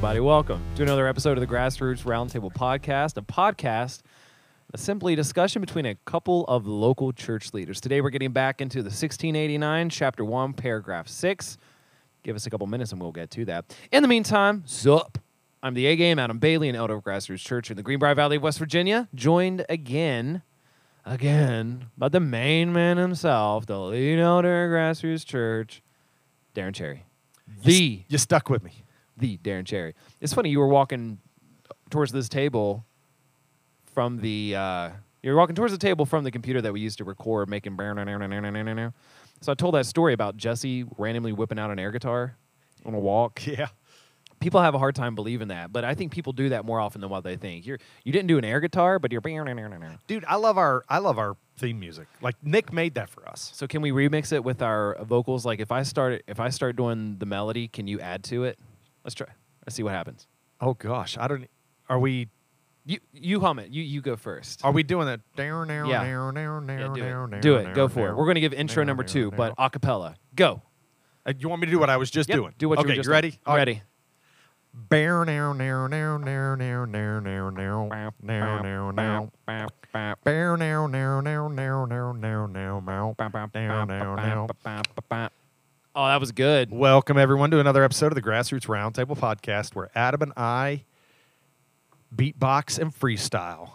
What's going on, everybody? Welcome to another episode of the Grassroots Roundtable Podcast, a podcast, a simply discussion between a couple of local church leaders. Today, we're getting back into the 1689, chapter 1, paragraph 6. Give us a couple minutes and we'll get to that. In the meantime, sup? I'm the A game, Adam Bailey, an elder of Grassroots Church in the Greenbrier Valley of West Virginia, joined again, again, by the main man himself, the lead elder of Grassroots Church, Darren Cherry. The You stuck with me. The Darren Cherry. It's funny you were walking towards this table from the uh, you were walking towards the table from the computer that we used to record making. So I told that story about Jesse randomly whipping out an air guitar on a walk. Yeah. People have a hard time believing that, but I think people do that more often than what they think. You're you didn't do an air guitar, but you're. Dude, I love our I love our theme music. Like Nick made that for us. So can we remix it with our vocals? Like if I start if I start doing the melody, can you add to it? Let's try. Let's see what happens. Oh gosh, I don't are we You you hum it. You you go first. are we doing that down now Yeah. now now Yeah, now do now it. Do it. Go for it. We're going to give intro number two, but a cappella. Go. Uh, you want me to do what I was just Yep, doing? Do what okay, you were just you ready? doing. Ready. Bear now now now now now now now now now now now Bear that was good. Welcome everyone to another episode of the Grassroots Roundtable Podcast where Adam and I beatbox and freestyle.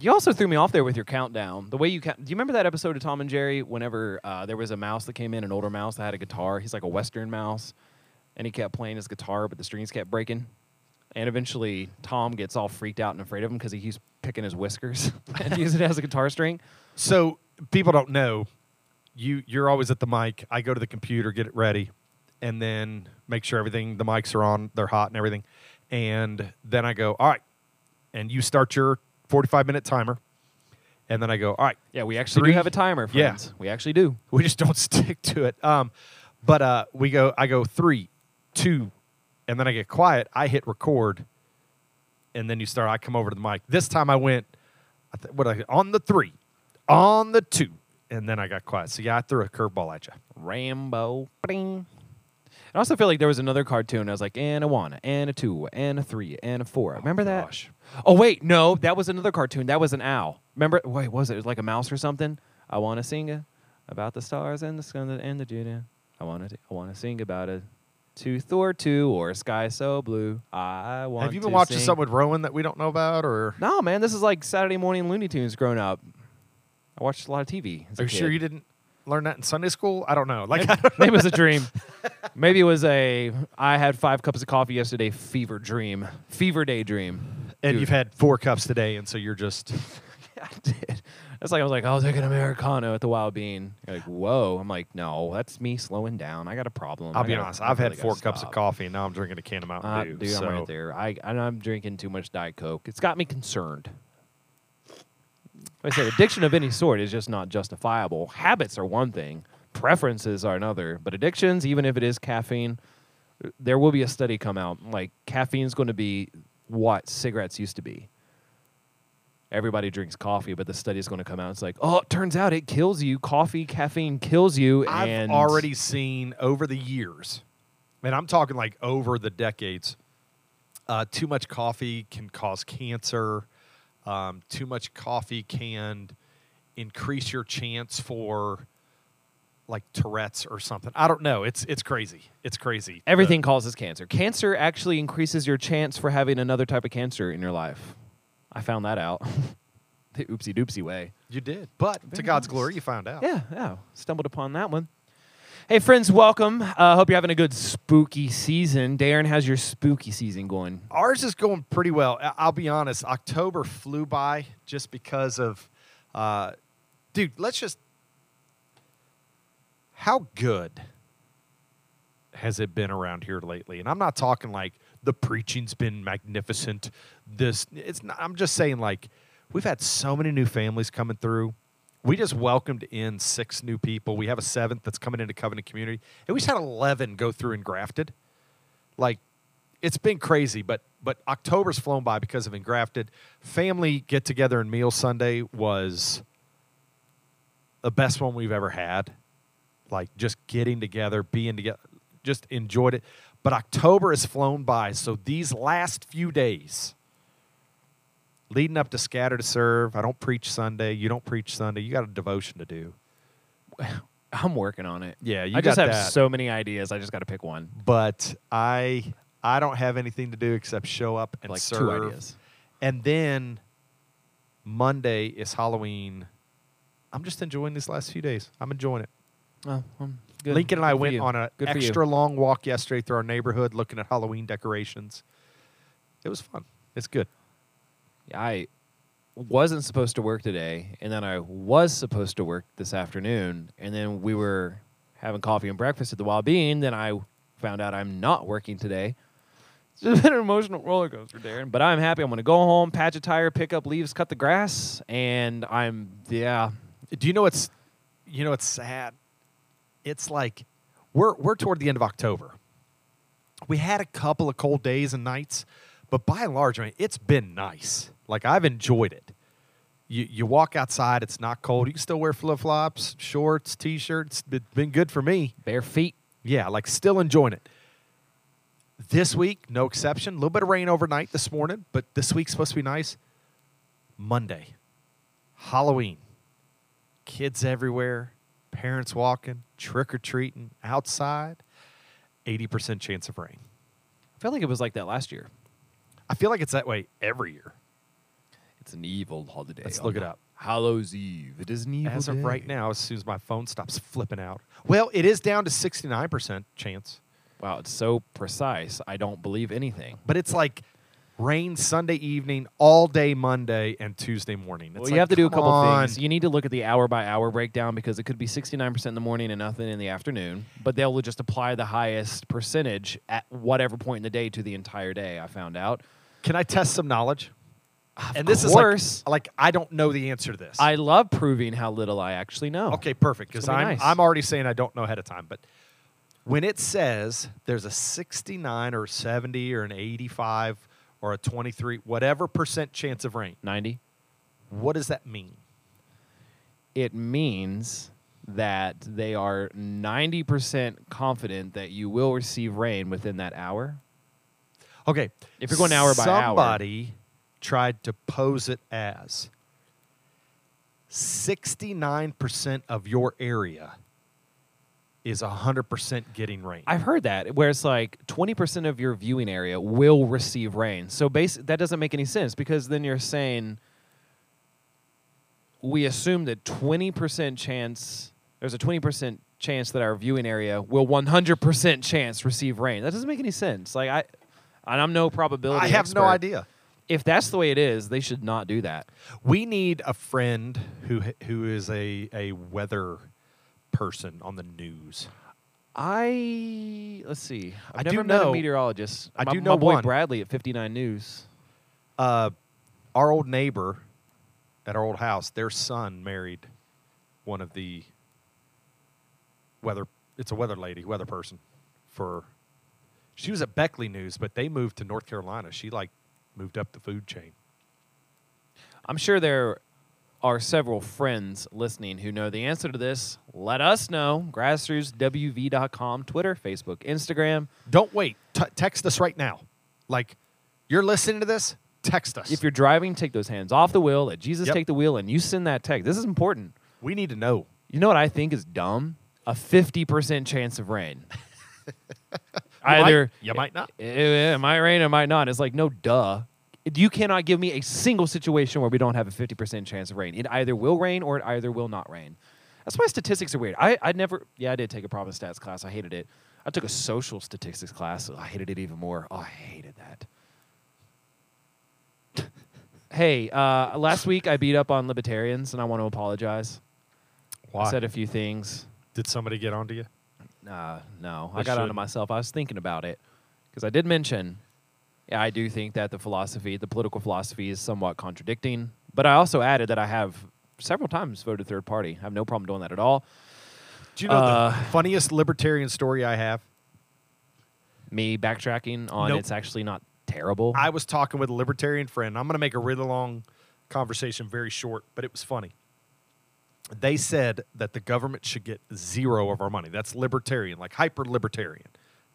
You also threw me off there with your countdown. The way you count. Do you remember that episode of Tom and Jerry? Whenever uh, there was a mouse that came in, an older mouse that had a guitar. He's like a Western mouse, and he kept playing his guitar, but the strings kept breaking. And eventually, Tom gets all freaked out and afraid of him because he keeps picking his whiskers and using it as a guitar string. So people don't know you you're always at the mic. I go to the computer, get it ready, and then make sure everything the mics are on, they're hot and everything. And then I go, "All right." And you start your 45 minute timer. And then I go, "All right." Yeah, we actually Three. do have a timer, Yeah. friends. We actually do. We just don't stick to it. Um but uh we go I go 3 2 and then I get quiet. I hit record and then you start I come over to the mic. This time I went I th- what I on the 3, on the 2, and then I got quiet. So yeah, I threw a curveball at you. Rambo. Bing. I also feel like there was another cartoon. I was like, and a one, and a two, and a three, and a four. Remember oh, that? gosh. Oh wait, no, that was another cartoon. That was an owl. Remember? Wait, was it? It was like a mouse or something. I want to sing a, about the stars and the sun and the Judah. I want to. I want to sing about a tooth or two or a sky so blue. I want. Have you been to watching sing. something with Rowan that we don't know about or No, man. This is like Saturday morning Looney Tunes. Growing up, I watched a lot of TV. as a Are you sure kid. you didn't learn that in Sunday school? I don't know. Like I don't Maybe it was a dream. Maybe it was a I had five cups of coffee yesterday fever dream. Fever day dream. and you've had 4 cups today and so you're just I did. That's like I was like, I'll take an Americano at the Wild Bean. You're like, whoa. I'm like, no, that's me slowing down. I got a problem. I'll I be gotta- honest. I I've had really 4 gotta cups of stop. coffee and now I'm drinking a can of Mountain Uh, Dew. dude, so I'm right there. I and I'm drinking too much Diet Coke. It's got me concerned. Like I said, addiction of any sort is just not justifiable. Habits are one thing, preferences are another. But addictions, even if it is caffeine, there will be a study come out. Like caffeine's going to be what cigarettes used to be. Everybody drinks coffee, but the study is going to come out. It's like, oh, it turns out it kills you. Coffee, caffeine kills you. I've and already seen over the years, and I'm talking like over the decades, uh, too much coffee can cause cancer. Um, too much coffee can increase your chance for like Tourette's or something. I don't know. It's it's crazy. It's crazy. Everything The- causes cancer. Cancer actually increases your chance for having another type of cancer in your life. I found that out the oopsie doopsie way. you did, but to Very God's nice. glory, you found out. Yeah, yeah. Stumbled upon that one. Hey, friends, welcome. Uh, hope you're having a good spooky season. Darren, how's your spooky season going? Ours is going pretty well. I- I'll be honest. October flew by just because of, uh, dude. Let's just. How good has it been around here lately? And I'm not talking like the preaching's been magnificent. This it's not. I'm just saying like we've had so many new families coming through. We just welcomed in six new people. We have a seventh that's coming into Covenant Community, and we just had eleven go through Engrafted. Like it's been crazy, but but October's flown by because of Engrafted. Family get together and meal Sunday was the best one we've ever had. Like just getting together, being together. just enjoyed it. But October has flown by, so these last few days, leading up to Scatter to Serve, I don't preach Sunday. You don't preach Sunday. You got a devotion to do. I'm working on it. Yeah, you I just have that. so many ideas. I just got to pick one. But I I don't have anything to do except show up and like serve. two ideas. And then Monday is Halloween. I'm just enjoying these last few days. I'm enjoying it. Oh, um, good. Lincoln and I Good went on an you. extra long walk yesterday through our neighborhood looking at Halloween decorations. It was fun. It's good. I wasn't supposed to work today, and then I was supposed to work this afternoon, and then we were having coffee and breakfast at the Wild Bean. Then I found out I'm not working today. It's just been an emotional roller coaster, Darren. But I'm happy. I'm going to go home, patch a tire, pick up leaves, cut the grass, and I'm yeah. Do you know what's you know what's sad? It's like we're we're toward the end of October. We had a couple of cold days and nights, but by and large, I mean, it's been nice. Like I've enjoyed it. You you walk outside, it's not cold. You can still wear flip flops, shorts, t shirts. It's been good for me. Bare feet. Yeah, like still enjoying it. This week, no exception. A little bit of rain overnight this morning, but this week's supposed to be nice. Monday, Halloween, kids everywhere, parents walking, trick or treating outside. 80% chance of rain. I feel like it was like that last year. I feel like it's that way every year. It's an evil holiday. Let's on look it up. Hallows Eve. It is an evil As of day. right now, as soon as my phone stops flipping out. Well, it is down to 69% chance, Wow, it's so precise. I don't believe anything. but it's like rain Sunday evening, all day Monday, and Tuesday morning. It's well, you like, have to do a come couple on. things. You need to look at the hour by hour breakdown because it could be 69% in the morning and nothing in the afternoon, but they'll just apply the highest percentage at whatever point in the day to the entire day, I found out. Can I test some knowledge? Of and this course. is like, like I don't know the answer to this. I love proving how little I actually know. okay, perfect. Because I'm nice. I'm already saying I don't know ahead of time. But when it says there's a 69 or 70 or an 85 or a 23, whatever percent chance of rain, 90. what does that mean? It means that they are 90% confident that you will receive rain within that hour. Okay, If you're going hour by hour. somebody tried to pose it as 69% of your area is 100% getting rain. I've heard that where it's like 20% of your viewing area will receive rain. So base that doesn't make any sense because then you're saying we assume that 20% chance there's a 20% chance that our viewing area will 100% chance receive rain. That doesn't make any sense. Like I and I'm no probability I have no idea. If that's the way it is, they should not do that. We need a friend who who is a a weather person on the news. I let's see. I've I never do met know- a meteorologist. I my, do my know boy one. Bradley at 59 News. Uh, our old neighbor at our old house, their son married one of the weather. It's a weather lady, weather person. For she was at Beckley News, but they moved to North Carolina. She like moved up the food chain. I'm sure there are several friends listening who know the answer to this. Let us know. Grassrootswv.com, Twitter, Facebook, Instagram. Don't wait. T- text us right now. Like you're listening to this, text us. If you're driving, take those hands off the wheel. Let Jesus Yep. take the wheel, and you send that text. This is important. we need to know. You know what I think is dumb? A 50% chance of rain. You might- Either you might not. It, might rain, it might not. It's like, no, duh. You cannot give me a single situation where we don't have a 50% chance of rain. It either will rain or it either will not rain. That's why statistics are weird. I, I never, yeah, I did take a proper stats class. I hated it. I took a social statistics class. I hated it even more. Oh, I hated that. hey, uh, last week I beat up on libertarians and I want to apologize. Why? I said a few things. Did somebody get onto you? Uh, no, I got onto shouldn't. myself. I was thinking about it because I did mention, yeah, I do think that the philosophy, the political philosophy, is somewhat contradicting. But I also added that I have several times voted third party. I have no problem doing that at all. Do you know Uh, the funniest libertarian story I have? Me backtracking on Nope. it's actually not terrible. I was talking with a libertarian friend. I'm going to make a really long conversation very short, but it was funny. They said that the government should get zero of our money. That's libertarian, like hyper libertarian.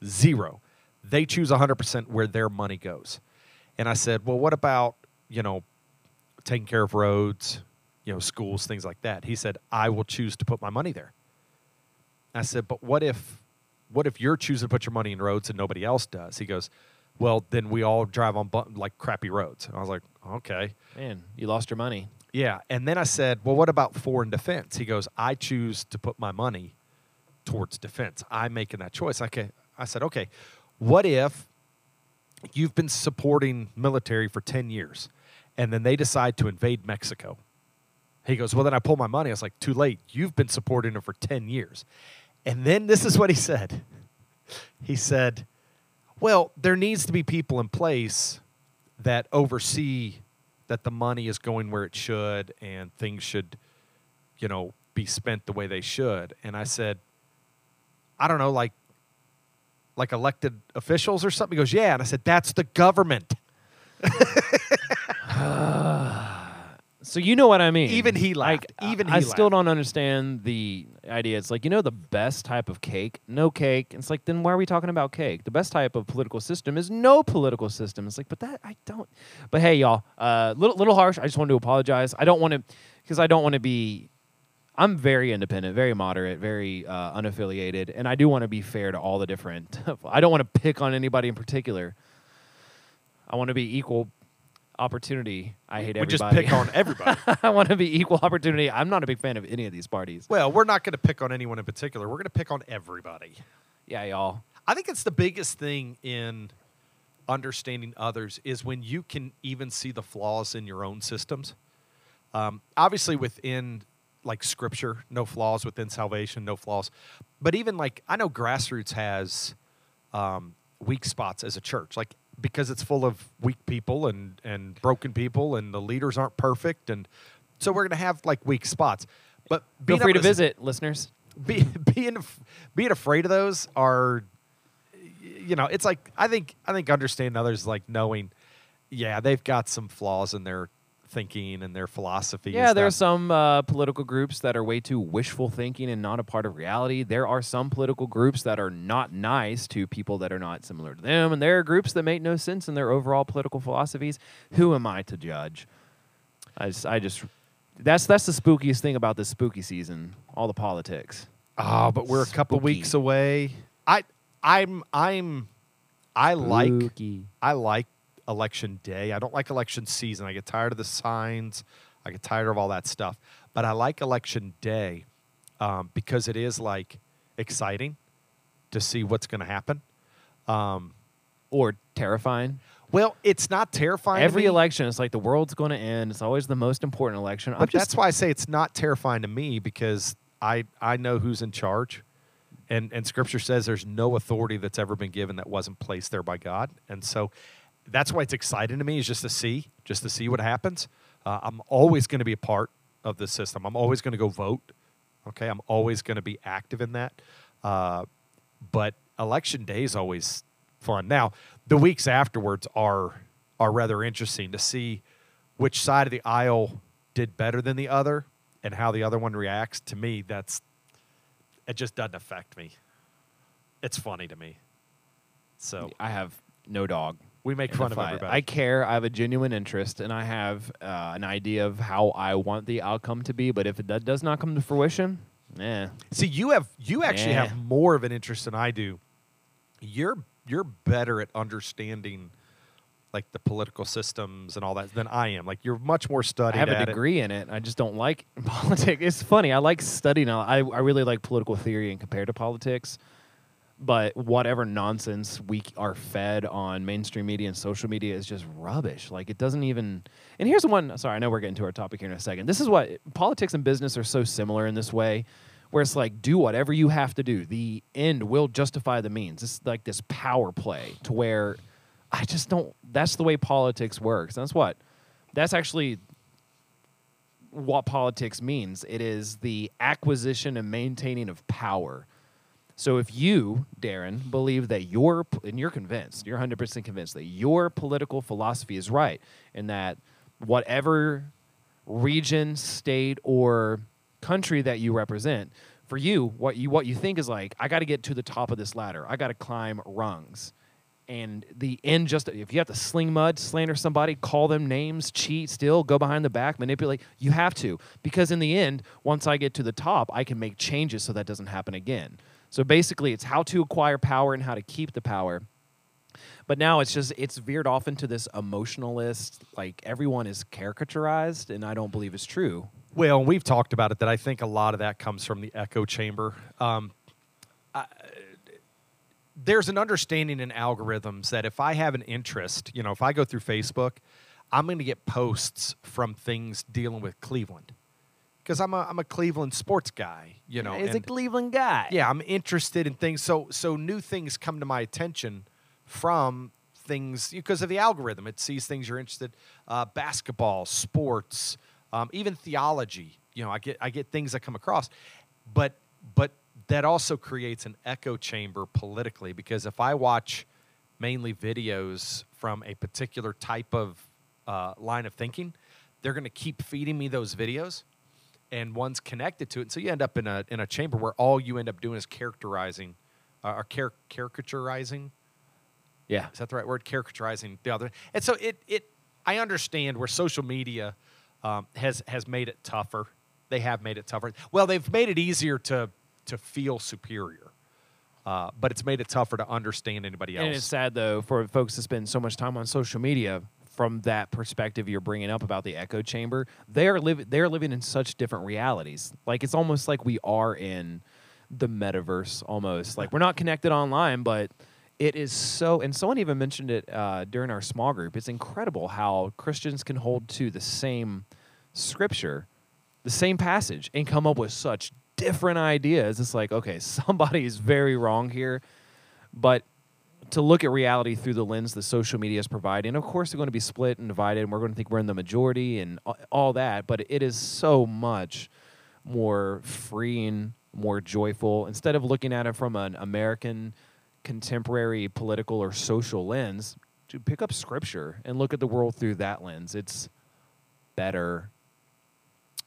Zero. They choose 100% where their money goes. And I said, well, what about, you know, taking care of roads, you know, schools, things like that? He said, I will choose to put my money there. I said, but what if, what if you're choosing to put your money in roads and nobody else does? He goes, well, then we all drive on like crappy roads. And I was like, okay. Man, you lost your money. Yeah. And then I said, well, what about foreign defense? He goes, I choose to put my money towards defense. I'm making that choice. Okay. I said, okay, what if you've been supporting military for 10 years and then they decide to invade Mexico? He goes, well, then I pull my money. I was like, too late. You've been supporting them for 10 years. And then this is what he said. He said, well, there needs to be people in place that oversee that the money is going where it should and things should, you know, be spent the way they should. And I said, I don't know, like like elected officials or something. He goes, Yeah. And I said, That's the government. So you know what I mean. Even he Like. Even I, I still laughed. don't understand the idea. It's like you know the best type of cake, no cake. It's like then why are we talking about cake? The best type of political system is no political system. It's like, but that I don't. But hey, y'all, uh, little little harsh. I just wanted to apologize. I don't want to because I don't want to be. I'm very independent, very moderate, very uh, unaffiliated, and I do want to be fair to all the different. I don't want to pick on anybody in particular. I want to be equal opportunity. I hate we everybody. We just pick on everybody. I want to be equal opportunity. I'm not a big fan of any of these parties. well, we're not going to pick on anyone in particular. We're going to pick on everybody. Yeah, y'all. I think it's the biggest thing in understanding others is when you can even see the flaws in your own systems. Um, obviously, within like scripture, no flaws within salvation, no flaws. But even like I know grassroots has um, weak spots as a church, like because it's full of weak people and and broken people, and the leaders aren't perfect, and so we're gonna have like weak spots. But Feel free to visit, listeners. be, being being afraid of those are you know it's like i think i think understanding others is like knowing yeah they've got some flaws in their thinking and their philosophy Yeah, and there are some uh, political groups that are way too wishful thinking and not a part of reality. There are some political groups that are not nice to people that are not similar to them, and there are groups that make no sense in their overall political philosophies. Who am I to judge? I just, I just, that's that's the spookiest thing about this spooky season. All the politics. oh but we're a couple Spooky. weeks away i i'm i'm i like Spooky. i like election day i don't like election season i get tired of the signs i get tired of all that stuff but i like election day um, because it is like exciting to see what's going to happen um, or terrifying. Well, it's not terrifying. to Every election, it's like the world's going to end. It's always the most important election. But just that's why I say it's not terrifying to me because I I know who's in charge, and and Scripture says there's no authority that's ever been given that wasn't placed there by God, and so that's why it's exciting to me is just to see just to see what happens. Uh, I'm always going to be a part of the system. I'm always going to go vote. Okay, I'm always going to be active in that. Uh, but election day is always fun. Now, the weeks afterwards are are rather interesting to see which side of the aisle did better than the other and how the other one reacts. To me, that's it just doesn't affect me. It's funny to me. So I have no dog. We make fun of fight. everybody. I care. I have a genuine interest, and I have uh, an idea of how I want the outcome to be. But if it do- does not come to fruition, eh. See, you have you actually Eh. have more of an interest than I do. You're you're better at understanding like the political systems and all that than I am. Like you're much more studied. I have a at it. degree in it. I just don't like politics. It's funny. I like studying. I I really like political theory and compared to politics. But whatever nonsense we are fed on mainstream media and social media is just rubbish. Like it doesn't even. And here's one. Sorry, I know we're getting to our topic here in a second. This is what politics and business are so similar in this way, where it's like do whatever you have to do. The end will justify the means. It's like this power play to where I just don't. That's the way politics works. That's what. That's actually what politics means. It is the acquisition and maintaining of power. So if you, Darren, believe that your and you're convinced, you're 100% convinced that your political philosophy is right and that whatever region, state or country that you represent for you, what you what you think is like, I got to get to the top of this ladder. I got to climb rungs. And the end just if you have to sling mud, slander somebody, call them names, cheat, still go behind the back, manipulate, you have to because in the end, once I get to the top, I can make changes so that doesn't happen again. So basically, it's how to acquire power and how to keep the power. But now it's just it's veered off into this emotionalist, like everyone is caricaturized, and I don't believe it's true. Well, we've talked about it that I think a lot of that comes from the echo chamber. Um, I, there's an understanding in algorithms that if I have an interest, you know, if I go through Facebook, I'm going to get posts from things dealing with Cleveland because I'm a I'm a Cleveland sports guy, you know. he's a Cleveland guy. yeah, I'm interested in things. So so new things come to my attention from things because of the algorithm. It sees things you're interested. Uh, basketball, sports, um, even theology. You know, I get I get things that come across, but but that also creates an echo chamber politically because if I watch mainly videos from a particular type of uh, line of thinking, they're going to keep feeding me those videos and one's connected to it. And so you end up in a in a chamber where all you end up doing is characterizing, uh, or car- caricaturizing. yeah. Is that the right word? Caricaturizing the other. And so it it I understand where social media um, has has made it tougher. They have made it tougher. Well, they've made it easier to to feel superior, uh, but it's made it tougher to understand anybody else. And it's sad though for folks to spend so much time on social media. From that perspective, you're bringing up about the echo chamber. They are living. They are living in such different realities. Like it's almost like we are in the metaverse. Almost like we're not connected online, but it is so. And someone even mentioned it uh, during our small group. It's incredible how Christians can hold to the same scripture, the same passage, and come up with such different ideas. It's like okay, somebody is very wrong here, but to look at reality through the lens that social media is providing. Of course, they're going to be split and divided, and we're going to think we're in the majority and all that. But it is so much more freeing, more joyful. Instead of looking at it from an American contemporary political or social lens, to pick up scripture and look at the world through that lens. It's better.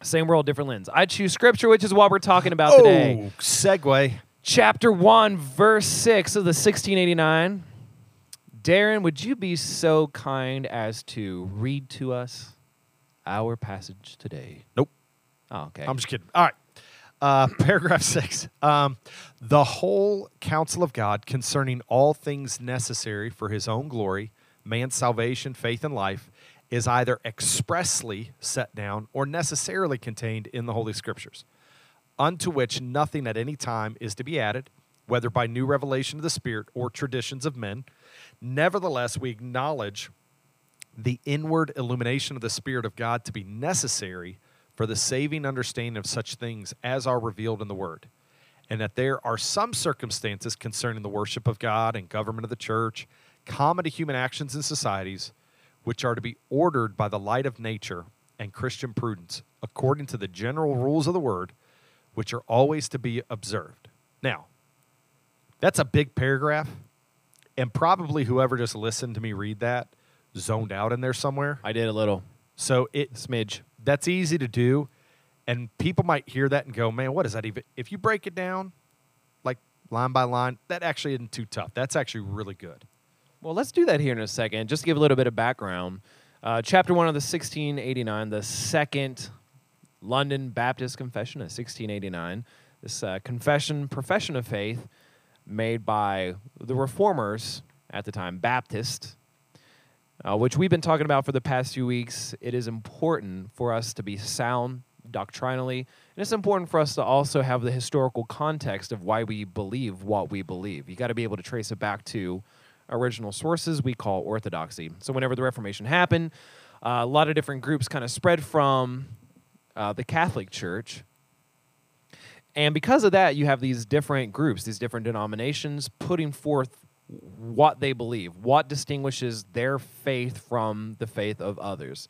Same world, different lens. I choose scripture, which is what we're talking about today Oh, segue. Chapter 1, verse 6 of the 1689. Darren, would you be so kind as to read to us our passage today? Nope. Oh, okay. I'm just kidding. All right. Uh, paragraph six. Um, the whole counsel of God concerning all things necessary for his own glory, man's salvation, faith, and life, is either expressly set down or necessarily contained in the Holy Scriptures, unto which nothing at any time is to be added, whether by new revelation of the Spirit or traditions of men. Nevertheless, we acknowledge the inward illumination of the Spirit of God to be necessary for the saving understanding of such things as are revealed in the Word, and that there are some circumstances concerning the worship of God and government of the church, common to human actions and societies, which are to be ordered by the light of nature and Christian prudence, according to the general rules of the Word, which are always to be observed. Now, that's a big paragraph, and probably whoever just listened to me read that zoned out in there somewhere. I did a little So it smidge. that's easy to do, and people might hear that and go, "Man, what is that even?" If you break it down, like line by line, that actually isn't too tough. That's actually really good. Well, let's do that here in a second. Just to give a little bit of background. Uh, chapter 1 of the 1689, the second London Baptist Confession of 1689. This uh, confession, profession of faith made by the reformers at the time, Baptist, uh, which we've been talking about for the past few weeks. It is important for us to be sound doctrinally, and it's important for us to also have the historical context of why we believe what we believe. You got to be able to trace it back to original sources we call orthodoxy. So whenever the Reformation happened, uh, a lot of different groups kind of spread from uh, the Catholic Church. And because of that, you have these different groups, these different denominations putting forth what they believe, what distinguishes their faith from the faith of others.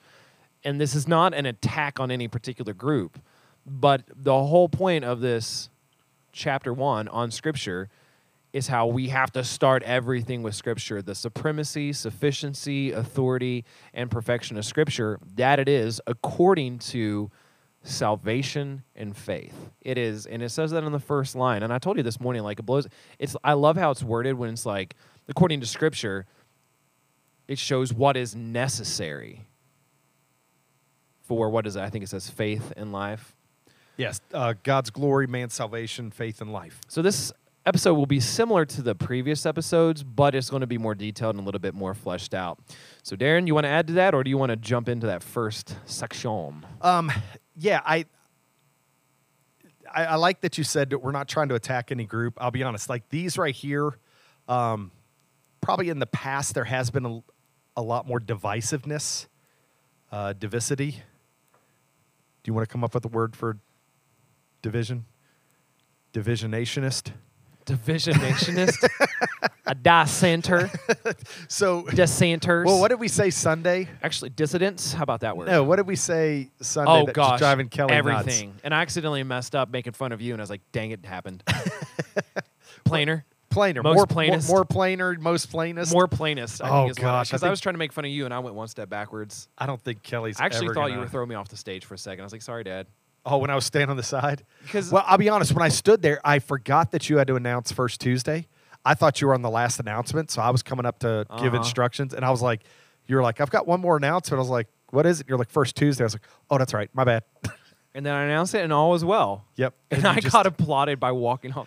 And this is not an attack on any particular group, but the whole point of this chapter one on Scripture is how we have to start everything with Scripture the supremacy, sufficiency, authority, and perfection of Scripture, that it is according to salvation and faith. It is, and it says that in the first line. And I told you this morning, like it blows. It's I love how it's worded when it's like, according to Scripture, it shows what is necessary for what is it? I think it says faith and life. Yes, uh, God's glory, man's salvation, faith, and life. So this episode will be similar to the previous episodes, but it's going to be more detailed and a little bit more fleshed out. So, Darren, you want to add to that, or do you want to jump into that first section? Um, yeah, I, I, I like that you said that we're not trying to attack any group. I'll be honest, like these right here, um, probably in the past there has been a, a lot more divisiveness, uh, divisity. Do you want to come up with a word for division? Divisionationist. Divisionationist, a dissenter, So, dissenters. well, what did we say Sunday? Actually, dissidents. How about that word? No, what did we say Sunday? Oh that's gosh, driving Kelly nuts? everything. And I accidentally messed up making fun of you, and I was like, "Dang it, it happened." Plainer, Plainer, Most more plainest. more, more plainer, most plainest. more plainest. I Oh, think is gosh, I because I, think- was trying to make fun of you, and I went one step backwards. I don't think Kelly's. I actually ever thought you gonna- were throwing me off the stage for a second. I was like, "Sorry, Dad." Oh, when I was standing on the side. 'Cause- well, I'll be honest. When I stood there, I forgot that you had to announce first Tuesday. I thought you were on the last announcement, so I was coming up to give Uh-huh. instructions, and I was like, "You were like, I've got one more announcement." I was like, "What is it?" You're like, "First Tuesday." I was like, "Oh, that's right. My bad." And then I announced it, and all was well. yep. And, you I just- got applauded by walking home.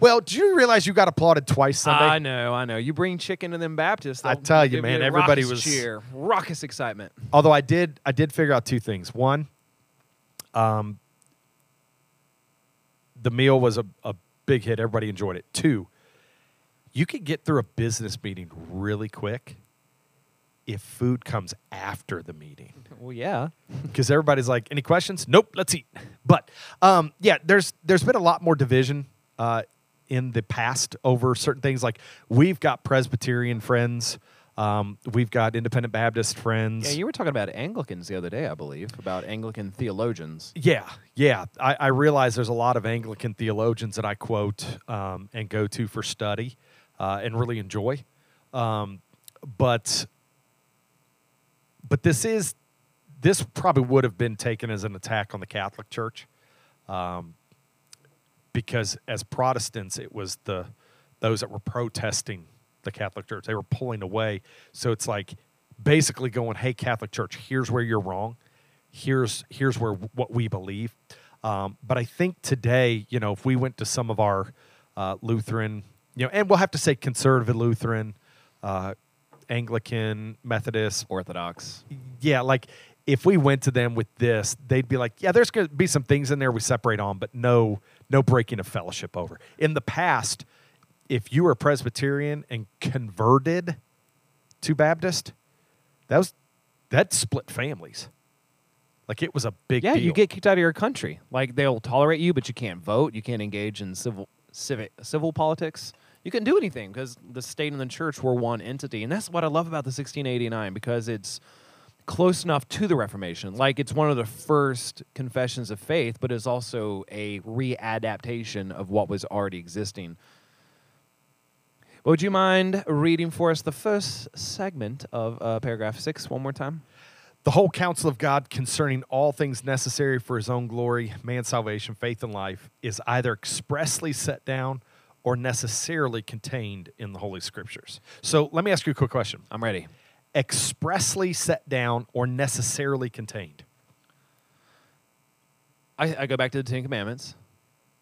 Well, do you realize you got applauded twice Sunday? I know, I know. You bring chicken to them Baptists. I tell you, man, everybody raucous was- cheer, raucous excitement. Although I did, I did figure out two things. One, um, the meal was a, a big hit. Everybody enjoyed it. Two, you could get through a business meeting really quick if food comes after the meeting. Well, yeah. Because everybody's like, any questions? Nope, let's eat. But um, yeah, there's there's been a lot more division uh, in the past over certain things. Like we've got Presbyterian friends, um, we've got Independent Baptist friends. Yeah, you were talking about Anglicans the other day, I believe, about Anglican theologians. Yeah, yeah. I, I realize there's a lot of Anglican theologians that I quote um, and go to for study uh, and really enjoy. Um, but but this is this probably would have been taken as an attack on the Catholic Church, um, because as Protestants, it was the those that were protesting the Catholic Church. They were pulling away. So it's like basically going, "Hey, Catholic Church, here's where you're wrong. Here's here's where what we believe." Um, but I think today, you know, if we went to some of our uh, Lutheran, you know, and we'll have to say conservative Lutheran, uh, Anglican, Methodist, Orthodox. yeah, like if we went to them with this, they'd be like, "Yeah, there's going to be some things in there we separate on, but no, no breaking of fellowship over." In the past, if you were Presbyterian and converted to Baptist, that was that split families. Like it was a big Yeah, deal. you get kicked out of your country. Like they'll tolerate you, but you can't vote. You can't engage in civil civic civil politics. You couldn't do anything because the state and the church were one entity, and that's what I love about the 1689 because it's close enough to the Reformation. Like it's one of the first confessions of faith, but it's also a readaptation of what was already existing. Would you mind reading for us the first segment of uh, paragraph six one more time? the whole counsel of God concerning all things necessary for his own glory, man's salvation, faith, and life is either expressly set down or necessarily contained in the Holy Scriptures. So let me ask you a quick question I'm ready. expressly set down or necessarily contained? I, I go back to the Ten Commandments.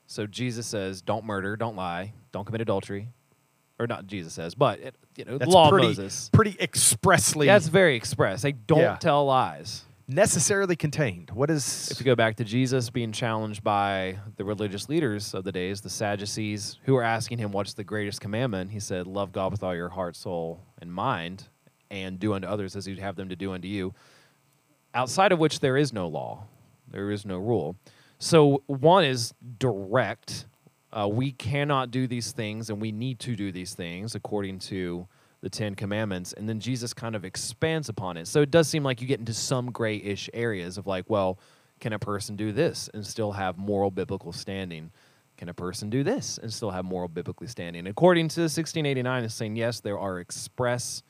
So Jesus says, "Don't murder, don't lie, don't commit adultery," or not Jesus says, but it, you know, That's law pretty, Moses. pretty expressly That's very express. They don't Yeah. tell lies. necessarily contained. What is If you go back to Jesus being challenged by the religious leaders of the days, the Sadducees, who were asking him, "What's the greatest commandment?" He said, "Love God with all your heart, soul, and mind, and do unto others as you'd have them to do unto you." Outside of which there is no law, there is no rule. So one is direct. Uh, we cannot do these things, and we need to do these things according to the Ten Commandments. And then Jesus kind of expands upon it. So it does seem like you get into some gray ish areas of like, well, can a person do this and still have moral biblical standing? Can a person do this and still have moral biblically standing? According to 1689, it's saying yes, there are express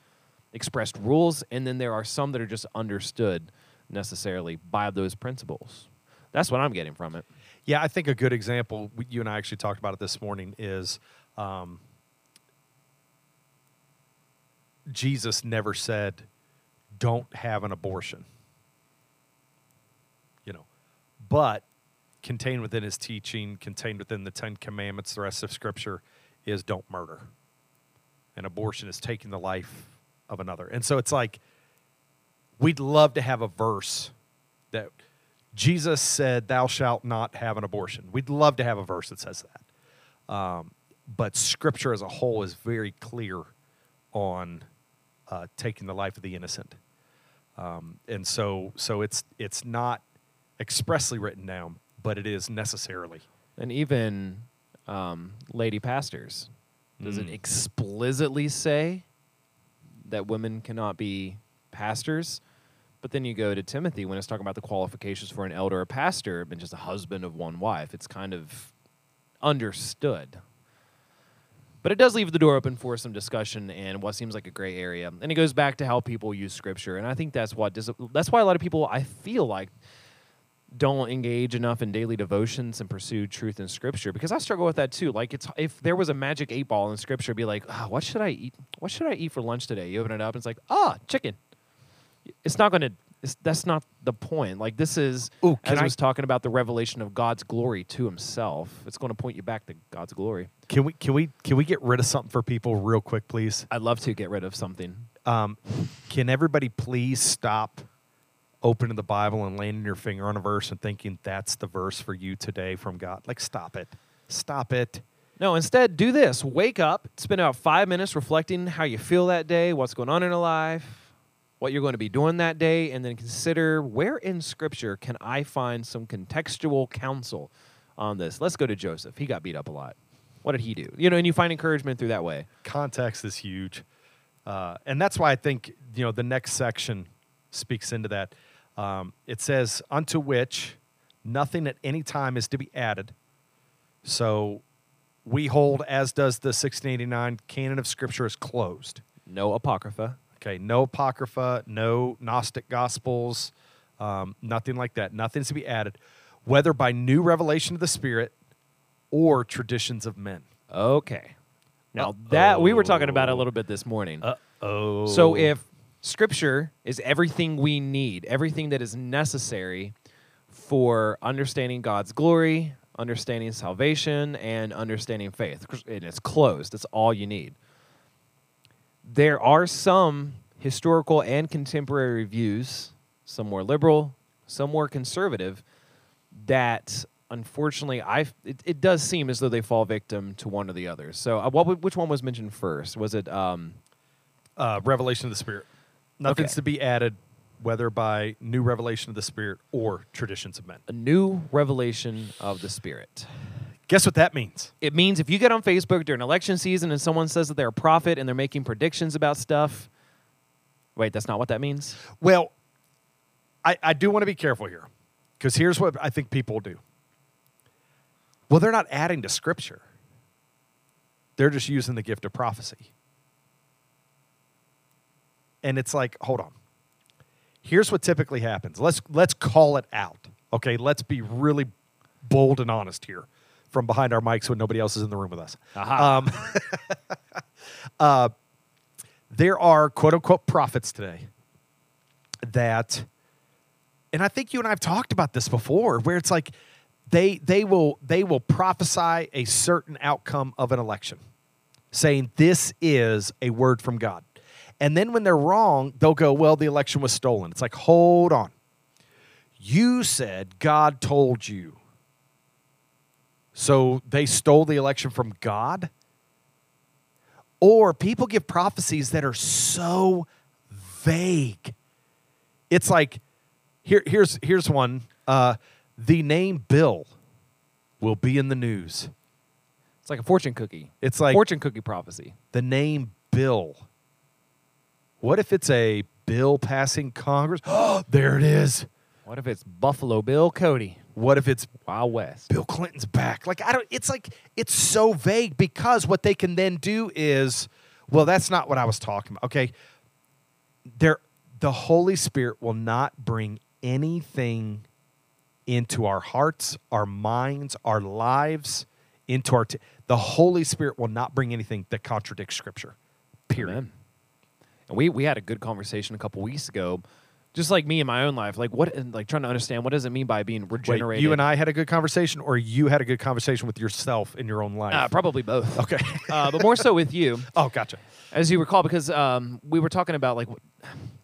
expressed rules, and then there are some that are just understood necessarily by those principles. That's what I'm getting from it. Yeah, I think a good example, you and I actually talked about it this morning, is um, Jesus never said, don't have an abortion. You know, but contained within his teaching, contained within the Ten Commandments, the rest of Scripture is don't murder. And abortion is taking the life of another. And so it's like, we'd love to have a verse that Jesus said, Thou shalt not have an abortion. We'd love to have a verse that says that. Um, but Scripture as a whole is very clear on uh, taking the life of the innocent. Um, and so, so it's, it's not expressly written down, but it is necessarily. And even um, lady pastors, does it Mm. explicitly say that women cannot be pastors? But then you go to Timothy when it's talking about the qualifications for an elder or pastor and just a husband of one wife. It's kind of understood. But it does leave the door open for some discussion and what seems like a gray area. And it goes back to how people use scripture. And I think that's what that's why a lot of people I feel like don't engage enough in daily devotions and pursue truth in scripture because I struggle with that too. Like it's if there was a magic eight ball in scripture, be like, ah, what should I eat? What should I eat for lunch today? You open it up, and it's like, ah, chicken. It's not going to. That's not the point. Like this is, Ooh, as I I- was talking about the revelation of God's glory to Himself. It's going to point you back to God's glory. Can we, can we, can we get rid of something for people real quick, please? I'd love to get rid of something. Um, can everybody please stop opening the Bible and landing your finger on a verse and thinking that's the verse for you today from God? Like, stop it. Stop it. No, instead, do this. Wake up, spend about five minutes reflecting how you feel that day, what's going on in your life, what you're going to be doing that day, and then consider where in Scripture can I find some contextual counsel on this. Let's go to Joseph. He got beat up a lot. What did he do? You know, and you find encouragement through that way. Context is huge. Uh, and that's why I think, you know, the next section speaks into that. Um, it says, unto which nothing at any time is to be added. So we hold, as does the 1689 canon of Scripture, is closed. No Apocrypha. Okay, no apocrypha, no Gnostic gospels, um, nothing like that. Nothing's to be added, whether by new revelation of the Spirit or traditions of men. Okay. Now, that we were talking about a little bit this morning. oh. So if scripture is everything we need, everything that is necessary for understanding God's glory, understanding salvation, and understanding faith, and it's closed, it's all you need. There are some historical and contemporary views, some more liberal, some more conservative, that unfortunately I it, it does seem as though they fall victim to one or the other. So, uh, what which one was mentioned first? Was it um, uh, revelation of the Spirit. Nothing's Okay. to be added, whether by new revelation of the Spirit or traditions of men. a new revelation of the Spirit. Guess what that means? It means if you get on Facebook during election season and someone says that they're a prophet and they're making predictions about stuff, wait, that's not what that means? Well, I, I do want to be careful here because here's what I think people do. Well, they're not adding to Scripture, they're just using the gift of prophecy. And it's like, hold on. Here's what typically happens. Let's let's call it out. Okay, let's be really bold and honest here from behind our mics when nobody else is in the room with us. Um, uh, there are quote unquote prophets today that and I think you and I have talked about this before where it's like they they will they will prophesy a certain outcome of an election saying this is a word from God. And then when they're wrong, they'll go, "Well, the election was stolen." It's like, "Hold on. You said God told you." So they stole the election from God? Or people give prophecies that are so vague. It's like here, here's here's one. Uh, the name Bill will be in the news. It's like a fortune cookie. It's like fortune cookie prophecy. the name Bill. What if it's a bill passing Congress? Oh, there it is. What if it's Buffalo Bill Cody, What if it's Wild West? Bill Clinton's back. Like I don't it's like it's so vague because what they can then do is well that's not what I was talking about. Okay. There the Holy Spirit will not bring anything into our hearts, our minds, our lives, into our. T- the Holy Spirit will not bring anything that contradicts Scripture. Period. Amen. And we we had a good conversation a couple weeks ago, just like me in my own life, like what, and like trying to understand what does it mean by being Wait, regenerated. you and I had a good conversation, or you had a good conversation with yourself in your own life? uh, probably both. okay. uh, but more so with you, oh, gotcha. as you recall, because um, we were talking about like,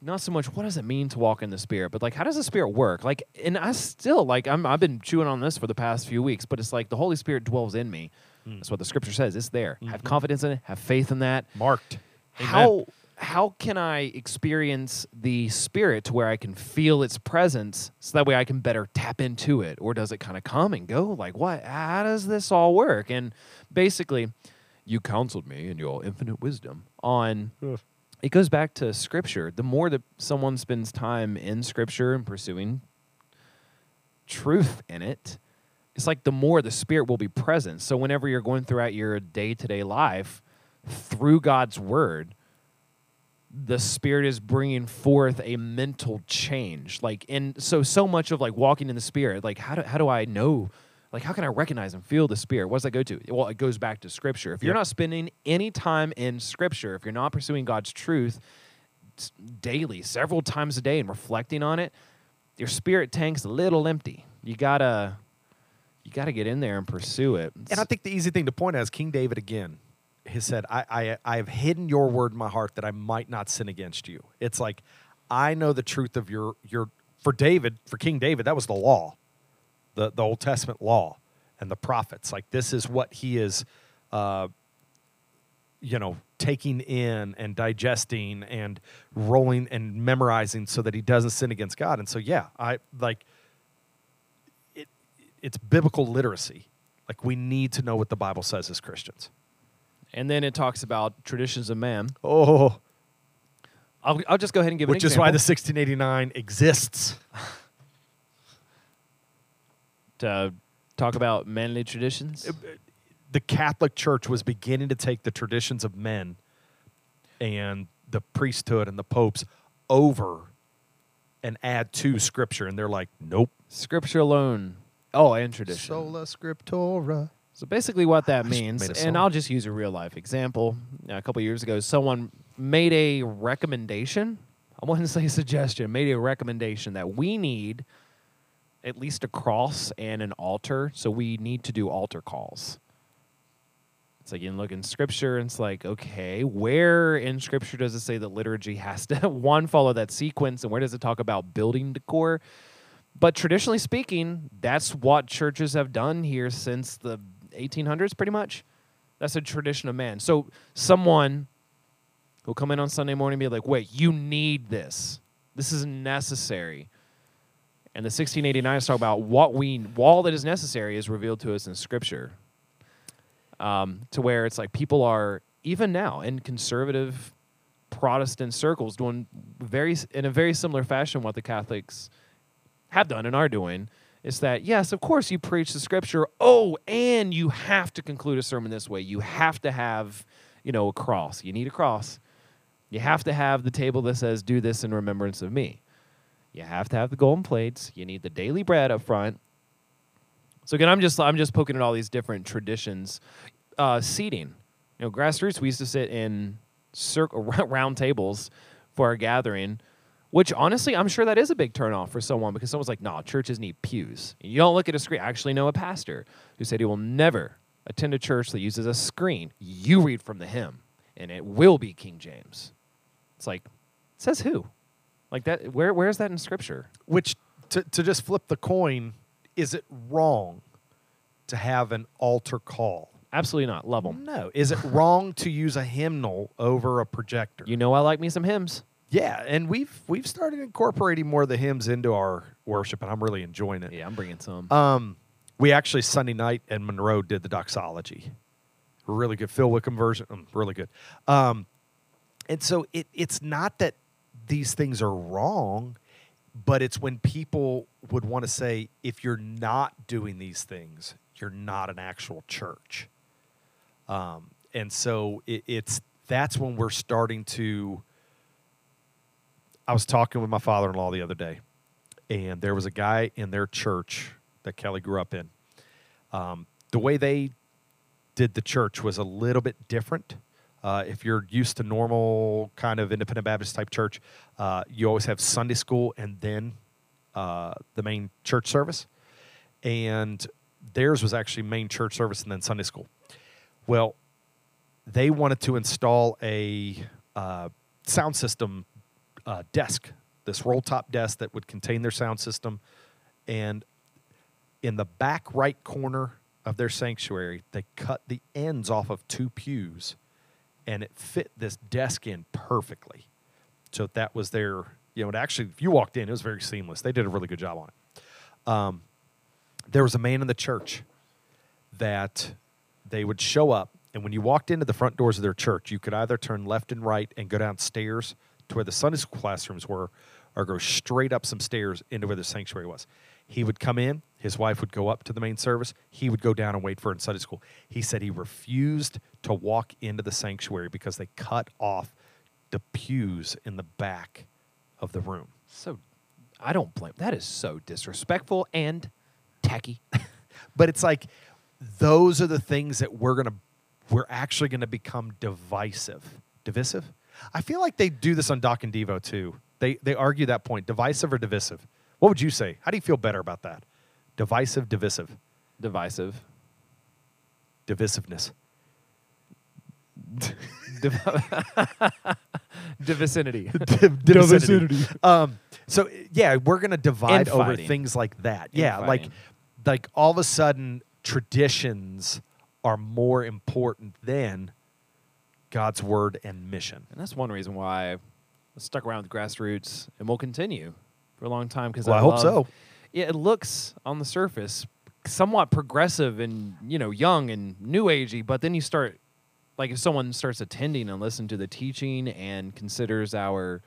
not so much what does it mean to walk in the Spirit, but like how does the Spirit work? Like, and I still like I'm I've been chewing on this for the past few weeks, but it's like the Holy Spirit dwells in me. That's what the Scripture says. It's there. Have confidence in it. Have faith in that. Marked. Amen. how how can I experience the spirit to where I can feel its presence so that way I can better tap into it? Or does it kind of come and go? Like what how does this all work? And basically you counseled me in your infinite wisdom on Ugh. it goes back to scripture. The more that someone spends time in scripture and pursuing truth in it it's like the more the spirit will be present. So whenever you're going throughout your day-to-day life through god's word the spirit is bringing forth a mental change. Like and so so much of like walking in the spirit like how do, how do i know like how can i recognize and feel the spirit? What does that go to? Well it goes back to scripture. If you're not spending any time in scripture if you're not pursuing god's truth daily several times a day and reflecting on it your spirit tank's a little empty. You gotta you gotta get in there and pursue it. And I think the easy thing to point out is King David again has said, I, I, I have hidden your word in my heart that I might not sin against you. It's like, I know the truth of your, your for David, for King David, that was the law, the, the Old Testament law and the prophets. Like, this is what he is, uh, you know, taking in and digesting and rolling and memorizing so that he doesn't sin against God. And so, yeah, I like, it, it's biblical literacy. Like we need to know what the Bible says as Christians. And then it talks about traditions of man Oh, i'll, I'll just go ahead and give it. which an is why the 1689 exists. to talk about manly traditions uh, The Catholic Church was beginning to take the traditions of men and the priesthood and the popes over and add to Scripture, and they're like, nope. Scripture alone. Oh, and tradition. Sola Scriptura. So basically, what that means, and. I'll just use a real life example. A couple years ago, someone made a recommendation. I wouldn't say suggestion. Made a recommendation that we need at least a cross and an altar. So we need to do altar calls. It's like you look in scripture, and it's like, okay, where in scripture does it say that liturgy has to one follow that sequence, and where does it talk about building decor? But traditionally speaking, that's what churches have done here since the 1800s, pretty much. That's a tradition of man. So someone will come in on Sunday morning and be like, wait, you need this. This is necessary. And the 1689 is talking about what we, all that is necessary is revealed to us in Scripture. Um, to where it's like people are, even now, in conservative Protestant circles, doing very, in a very similar fashion what the Catholics have done and are doing is that yes of course you preach the scripture. Oh and you have to conclude a sermon this way. You have to have you know a cross. You need a cross. You have to have the table that says do this in remembrance of me. You have to have the golden plates. You need the daily bread up front. So again i'm just i'm just poking at all these different traditions. Uh, seating. You know grassroots we used to sit in circle round tables for our gathering which honestly, I'm sure that is a big turnoff for someone because someone's like, "No, churches need pews." You don't look at a screen. I actually know a pastor who said he will never attend a church that uses a screen. You read from the hymn, and it will be King James. It's like, it says who? Like that? Where? Where is that in Scripture? Which, to, to just flip the coin, is it wrong to have an altar call? Absolutely not. Love them. No. Is it wrong to use a hymnal over a projector? You know, I like me some hymns. Yeah, and we've we've started incorporating more of the hymns into our worship, and I'm really enjoying it. Yeah, I'm bringing some. Um, we actually Sunday night in Monroe did the doxology. Really good. Phil Wickham version. um, really good. Um, and so it it's not that these things are wrong, but it's when people would want to say, if you're not doing these things, you're not an actual church. Um, and so it, it's that's when we're starting to. I was talking with my father-in-law the other day, and there was a guy in their church that Kelly grew up in. Um, the way they did the church was a little bit different. Uh, if you're used to normal kind of independent Baptist type church, uh, you always have Sunday school and then uh, the main church service. And theirs was actually main church service and then Sunday school. Well, they wanted to install a uh, sound system uh, desk, this roll top desk that would contain their sound system. And in the back right corner of their sanctuary, they cut the ends off of two pews and it fit this desk in perfectly. So that was their, you know, it actually, if you walked in, it was very seamless. They did a really good job on it. Um, there was a man in the church that they would show up, and when you walked into the front doors of their church, you could either turn left and right and go downstairs to where the Sunday school classrooms were, or go straight up some stairs into where the sanctuary was. He would come in, his wife would go up to the main service, he would go down and wait for her in Sunday school. He said he refused to walk into the sanctuary because they cut off the pews in the back of the room. So I don't blame. That is so disrespectful and tacky. But it's like those are the things that we're gonna we're actually gonna become divisive. Divisive? I feel like they do this on Doc and Devo too. They they argue that point. Divisive or divisive? What would you say? How do you feel better about that? Divisive, divisive, Divisive. divisiveness. Div- Divicinity. Divicinity. Um, so yeah, we're gonna divide over Infighting. things like that. Yeah, like Infighting. like all of a sudden traditions are more important than God's word and mission. And that's one reason why I stuck around with grassroots and will continue for a long time because Well, I hope so. Yeah, it looks on the surface somewhat progressive and you know young and new agey, but then you start like if someone starts attending and listen to the teaching and considers our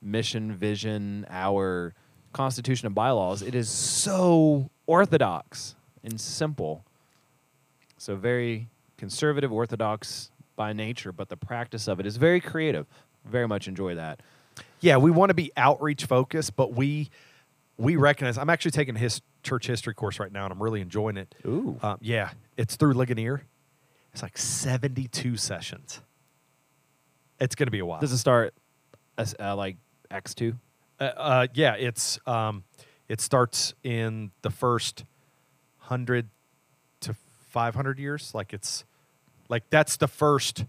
mission, vision, our constitution and bylaws, it is so orthodox and simple. So very conservative, orthodox by nature, but the practice of it is very creative. Very much enjoy that. Yeah, we want to be outreach focused, but we we recognize. I'm actually taking a his church history course right now, and I'm really enjoying it. Ooh. Um, yeah, it's through Ligonier. It's like 72 sessions. It's going to be a while. Does it start as uh, like Acts two? Uh, uh, yeah, it's um, it starts in the first hundred to five hundred years. Like it's like that's the first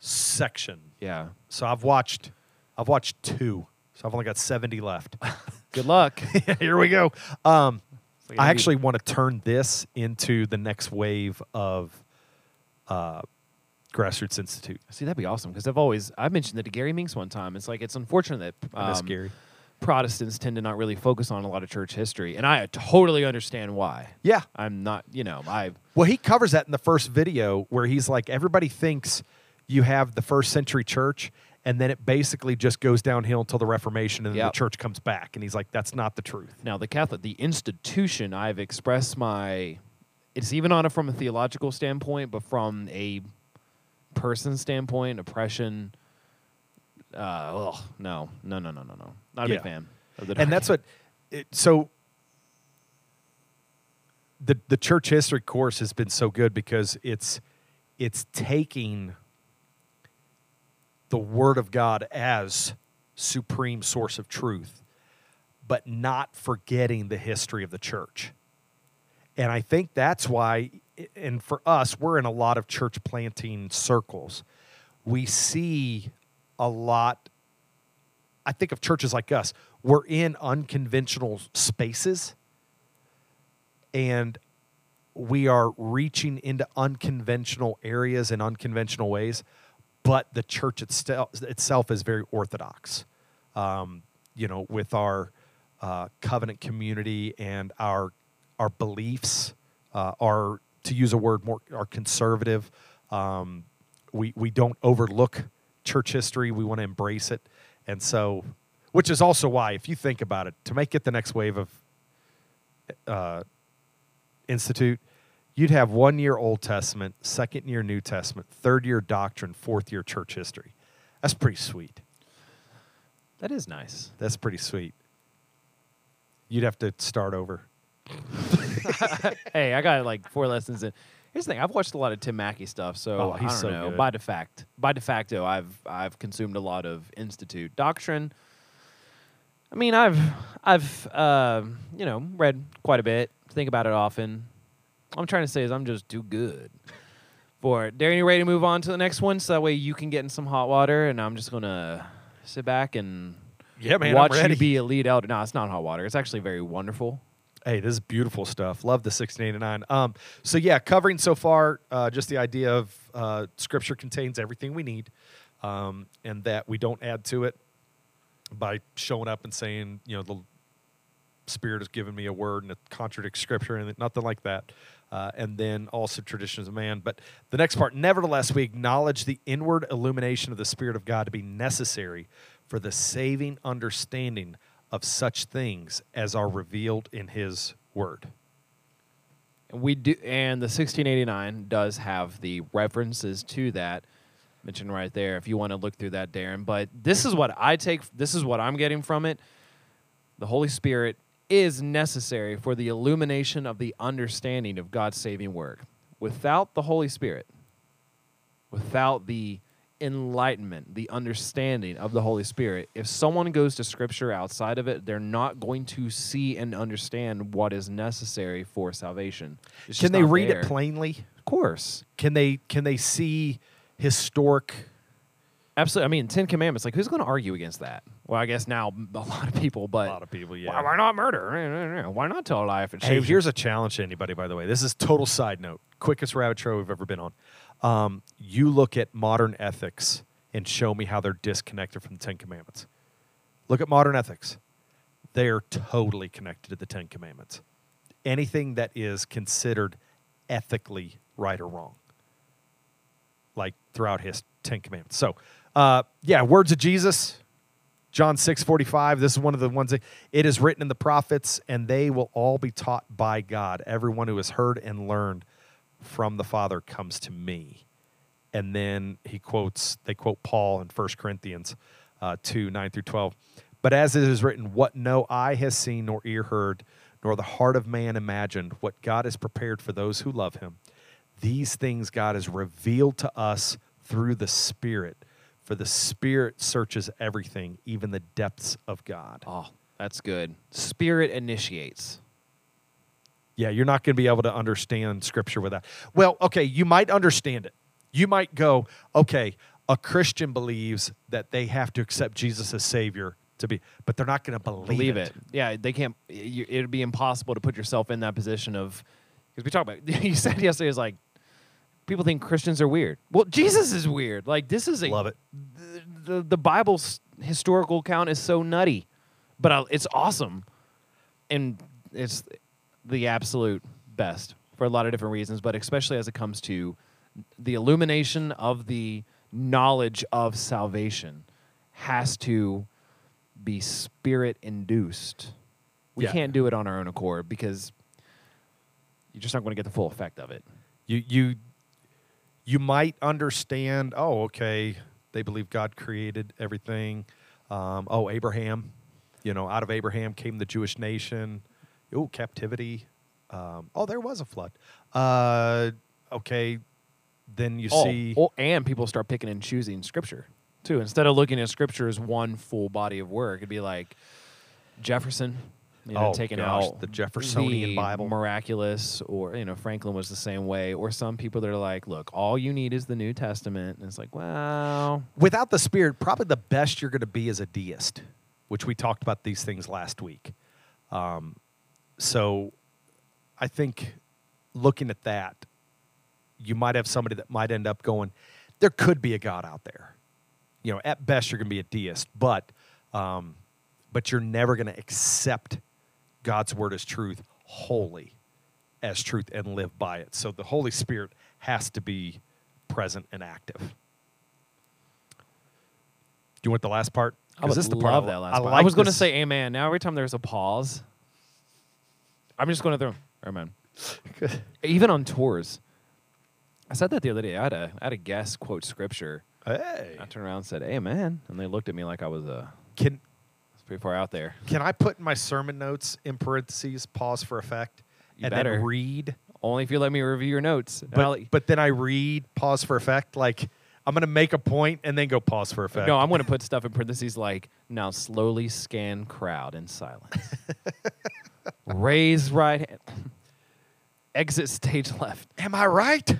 section. Yeah. So I've watched I've watched two. So I've only got seventy left. Good luck. Here we go. Um, like I actually want to turn this into the next wave of uh, Grassroots Institute. See, that'd be awesome because I've always I mentioned that to Gary Minks one time. It's like it's unfortunate that I miss um, Gary. Protestants tend to not really focus on a lot of church history, and I totally understand why. Yeah. I'm not, you know, I Well, he covers that in the first video where he's like, everybody thinks you have the first century church, and then it basically just goes downhill until the Reformation, and then Yep. the church comes back. And he's like, that's not the truth. now the Catholic, the institution. I've expressed my. It's even on it from a theological standpoint, but from a person standpoint, oppression. Uh, ugh, no, no, no, no, no, no. Not a Yeah. big fan. Of the And that's what. It, so the the church history course has been so good because it's it's taking the Word of God as supreme source of truth, but not forgetting the history of the church. And I think that's why, and for us, we're in a lot of church planting circles. We see a lot. I think of churches like us, we're in unconventional spaces and we are reaching into unconventional areas in unconventional ways, but the church itself, is very orthodox. Um, you know, with our uh, covenant community and our our beliefs uh, are, to use a word more, are conservative. Um, we we don't overlook church history. We want to embrace it, and so, which is also why, if you think about it, to make it the next wave of uh, institute, you'd have one year Old Testament, second year New Testament, third year doctrine, fourth year church history. That's pretty sweet. that is nice. That's pretty sweet. You'd have to start over. hey, I got like four lessons in. Here's the thing: I've watched a lot of Tim Mackie stuff, so Oh, I don't so know. good. By de facto, by de facto, I've I've consumed a lot of Institute doctrine. I mean, I've I've uh, you know read quite a bit, think about it often. All I'm trying to say is I'm just too good for it. Darren, you ready to move on to the next one, so that way you can get in some hot water, and I'm just gonna sit back and Yeah, man, watch you be a lead elder. No, it's not hot water. It's actually very wonderful. Hey, this is beautiful stuff. Love the 1689. Um, so yeah, covering so far uh, just the idea of uh, Scripture contains everything we need, um, and that we don't add to it by showing up and saying, you know, the Spirit has given me a word and it contradicts Scripture, and nothing like that. Uh, and then also traditions of man. But the next part, nevertheless, we acknowledge the inward illumination of the Spirit of God to be necessary for the saving understanding of such things as are revealed in His Word. We do, and the 1689 does have the references to that mentioned right there. If you want to look through that, Darren. But this is what I take. This is what I'm getting from it. The Holy Spirit is necessary for the illumination of the understanding of God's saving work. Without the Holy Spirit, without the enlightenment, the understanding of the Holy Spirit, if someone goes to Scripture outside of it, they're not going to see and understand what is necessary for salvation. It's Can they read there. it plainly? Of course. Can they can they see historic? Absolutely. I mean, Ten Commandments. Like, who's going to argue against that? Well, I guess now a lot of people, but a lot of people, why, why not murder? Why not tell a lie if it Hey, here's a challenge to anybody, by the way. This is total side note. Quickest rabbit trail we've ever been on. Um, you look at modern ethics and show me how they're disconnected from the Ten Commandments. Look at modern ethics. They are totally connected to the Ten Commandments. Anything that is considered ethically right or wrong, like throughout his Ten Commandments. So, uh, yeah, words of Jesus, John 6 45. This is one of the ones that it is written in the prophets, and they will all be taught by God. Everyone who has heard and learned from the Father comes to me. And then he quotes, they quote Paul in 1 Corinthians uh, 2 9 through 12. But as it is written, what no eye has seen, nor ear heard, nor the heart of man imagined, what God has prepared for those who love him, these things God has revealed to us through the Spirit. For the Spirit searches everything, even the depths of God. Oh, that's good. Spirit initiates. Yeah, you're not going to be able to understand Scripture without. That. Well, okay, you might understand it. You might go, okay, a Christian believes that they have to accept Jesus as Savior to be, but they're not going to believe, Believe it. Yeah, they can't. It'd be impossible to put yourself in that position of because we talked about. You said yesterday is like people think Christians are weird. Well, Jesus is weird. Like this is a Love it. The the, the Bible's historical account is so nutty, but I, it's awesome, and it's the absolute best for a lot of different reasons. But especially as it comes to the illumination of the knowledge of salvation has to be spirit induced. We Yeah. can't do it on our own accord because you're just not going to get the full effect of it. You you you might understand. Oh, okay, they believe God created everything. Um, oh, Abraham, you know, out of Abraham came the Jewish nation. Oh, captivity. Um, oh, there was a flood. Uh, okay, then you Oh, see. oh, and people start picking and choosing scripture too. Instead of looking at scripture as one full body of work, it'd be like Jefferson, you know, Oh, taking gosh, out the Jeffersonian the Bible. miraculous, or you know, Franklin was the same way. Or some people that are like, look, all you need is the New Testament, and it's like, well, without the spirit, probably the best you're going to be is a deist, which we talked about these things last week. Um, so I think looking at that, you might have somebody that might end up going, there could be a God out there. You know, at best you're going to be a deist, but um, but you're never going to accept God's word as truth wholly as truth and live by it. So the Holy Spirit has to be present and active. Do you want the last part? I 'Cause would this is the love part that last I, part. I was going to say amen. Now every time there's a pause, I'm just going to throw amen. Even on tours, I said that the other day. I had a I had a guest quote scripture. Hey, I turned around and said amen, and they looked at me like I was a can pretty far out there. Can I put in my sermon notes in parentheses, pause for effect, You and better. then read? Only if you let me review your notes. And I'll But, but then I read, pause for effect. Like I'm going to make a point and then go pause for effect. no, I'm going to put stuff in parentheses like now slowly scan crowd in silence. Raise right hand. Exit stage left. Am I right?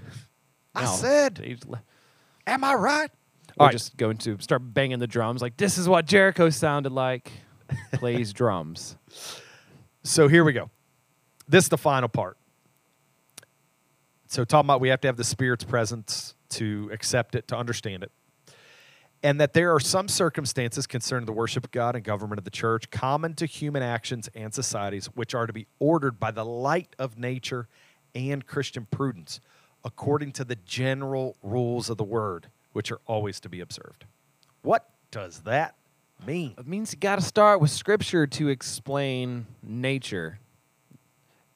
I No, said, stage left. am I right? Or All right. just going to start banging the drums like this is what Jericho sounded like. Plays drums. So here we go. This is the final part. So talking about we have to have the Spirit's presence to accept it, to understand it. And that there are some circumstances concerning the worship of God and government of the church, common to human actions and societies, which are to be ordered by the light of nature and Christian prudence, according to the general rules of the word, which are always to be observed. What does that mean? It means you got to start with scripture to explain nature.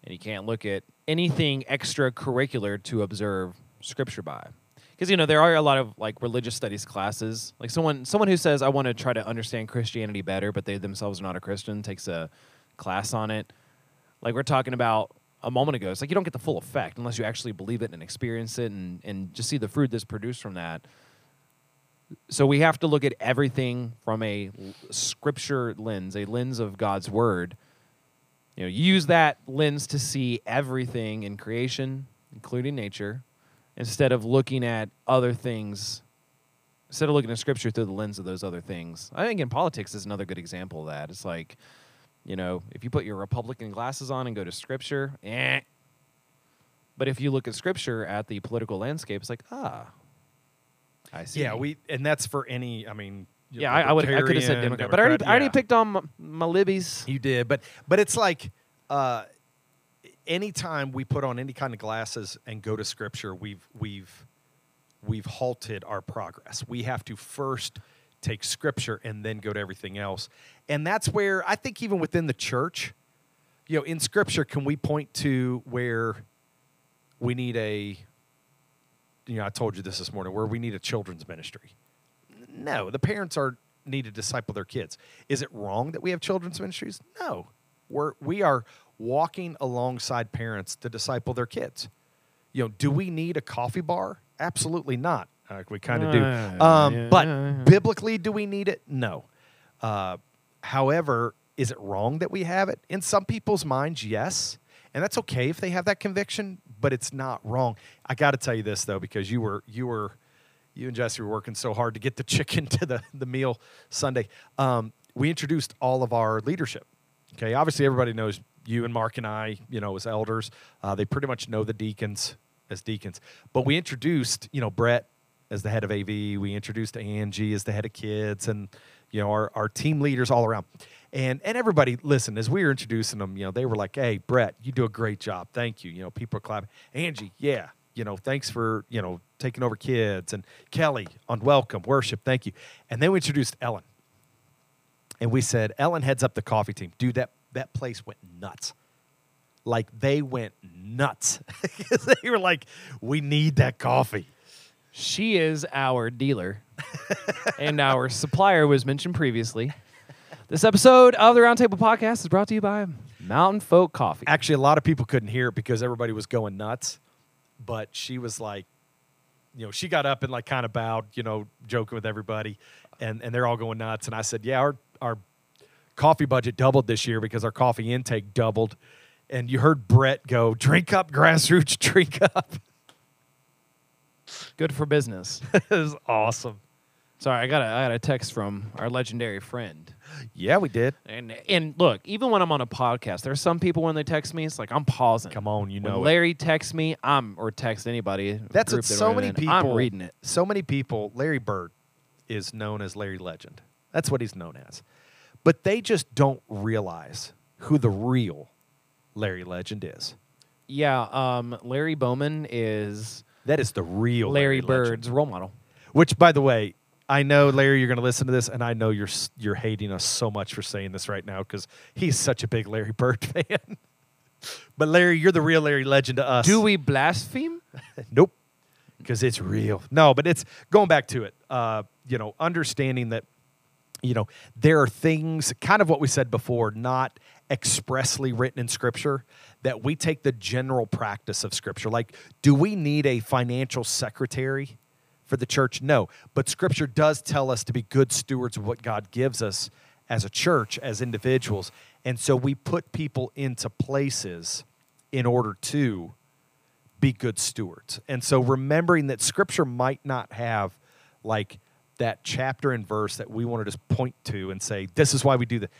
And you can't look at anything extracurricular to observe scripture by. Because you know there are a lot of like religious studies classes. Like someone someone who says I want to try to understand Christianity better, but they themselves are not a Christian, takes a class on it. Like we're talking about a moment ago, it's like you don't get the full effect unless you actually believe it and experience it and, and just see the fruit that's produced from that. So we have to look at everything from a scripture lens, a lens of God's word. You know, use that lens to see everything in creation, including nature, instead of looking at other things. Instead of looking at scripture through the lens of those other things. I think in politics is another good example of that. It's like, you know, if you put your Republican glasses on and go to scripture, eh. But if you look at scripture at the political landscape, it's like, ah, I see. Yeah, we and that's for any. I mean, Yeah, I, I would. I could have said libertarian, Democrat, but I already, I already picked on m- my libbies. You did, but but it's like uh, anytime we put on any kind of glasses and go to scripture, we've we've we've halted our progress. We have to first take scripture and then go to everything else, and that's where I think even within the church, you know, in scripture, can we point to where we need a you know, I told you this this morning, where we need a children's ministry. No, the parents are need to disciple their kids. Is it wrong that we have children's ministries? No. We're we are walking alongside parents to disciple their kids. You know, do we need a coffee bar? Absolutely not. Uh, we kind of do. Um, yeah, but yeah, yeah. biblically, do we need it? No. Uh, however, is it wrong that we have it? In some people's minds, yes. And that's okay if they have that conviction, but it's not wrong. I got to tell you this though, because you were you were you and Jesse were working so hard to get the chicken to the the meal Sunday. Um, we introduced all of our leadership. Okay, obviously everybody knows you and Mark and I, you know, as elders. Uh, they pretty much know the deacons as deacons. But we introduced, you know, Brett as the head of AV. We introduced Angie as the head of kids, and you know, our our team leaders all around. And and everybody, listen, as we were introducing them, you know, they were like, "Hey, Brett, you do a great job. Thank you." You know, people are clapping. Angie, yeah, you know, thanks for you know taking over kids, and Kelly on welcome worship, thank you. And then we introduced Ellen and we said Ellen heads up the coffee team. Dude, that that place went nuts. Like they went nuts. they were like, "We need that coffee." She is our dealer, and our supplier was mentioned previously. This episode of the Roundtable Podcast is brought to you by Mountain Folk Coffee. Actually, a lot of people couldn't hear it because everybody was going nuts. But she was like, you know, she got up and like kind of bowed, you know, joking with everybody, and and they're all going nuts. And I said, "Yeah, our our coffee budget doubled this year because our coffee intake doubled." And you heard Brett go, "Drink up, grassroots, drink up." Good for business. it was awesome. Sorry, I got a, I got a text from our legendary friend. Yeah, we did. And and look, even when I'm on a podcast, there are some people when they text me, it's like I'm pausing. Come on, you When know it. Larry texts me, I'm or text anybody. That's what so many in, people. I'm reading it. So many people. Larry Bird is known as Larry Legend. That's what he's known as. But they just don't realize who the real Larry Legend is. Yeah, um, Larry Bowman is That is the real Larry, Legend. Bird's role model. Which, by the way, I know Larry, you're going to listen to this, and I know you're you're hating us so much for saying this right now because he's such a big Larry Bird fan. but Larry, you're the real Larry Legend to us. Do we blaspheme? Nope. Because it's real. No, but it's going back to it. Uh, you know, understanding that you know, there are things, kind of what we said before, not expressly written in Scripture, that we take the general practice of Scripture. Like, do we need a financial secretary for the church? No. But Scripture does tell us to be good stewards of what God gives us as a church, as individuals. And so we put people into places in order to be good stewards. And so remembering that Scripture might not have like that chapter and verse that we want to just point to and say, this is why we do that.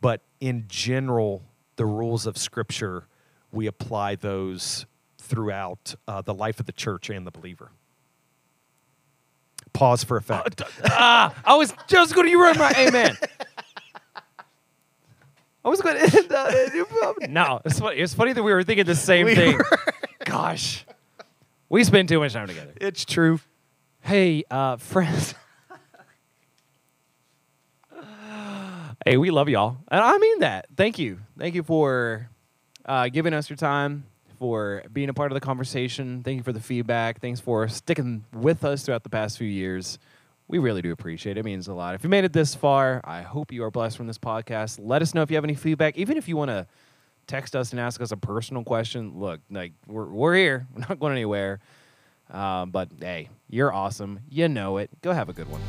But in general, the rules of Scripture, we apply those throughout uh, the life of the church and the believer. Pause for effect. ah, I was just going to run my amen. I was going to. no, it's funny. It's funny that we were thinking the same We thing. were. Gosh, we spend too much time together. it's true. Hey, uh, friends. Hey, we love y'all. And I mean that. Thank you. Thank you for uh, giving us your time, for being a part of the conversation. Thank you for the feedback. Thanks for sticking with us throughout the past few years. We really do appreciate it. It means a lot. If you made it this far, I hope you are blessed from this podcast. Let us know if you have any feedback, even if you want to text us and ask us a personal question. Look, like we're, we're here. We're not going anywhere. Um, but hey, you're awesome. You know it. Go have a good one.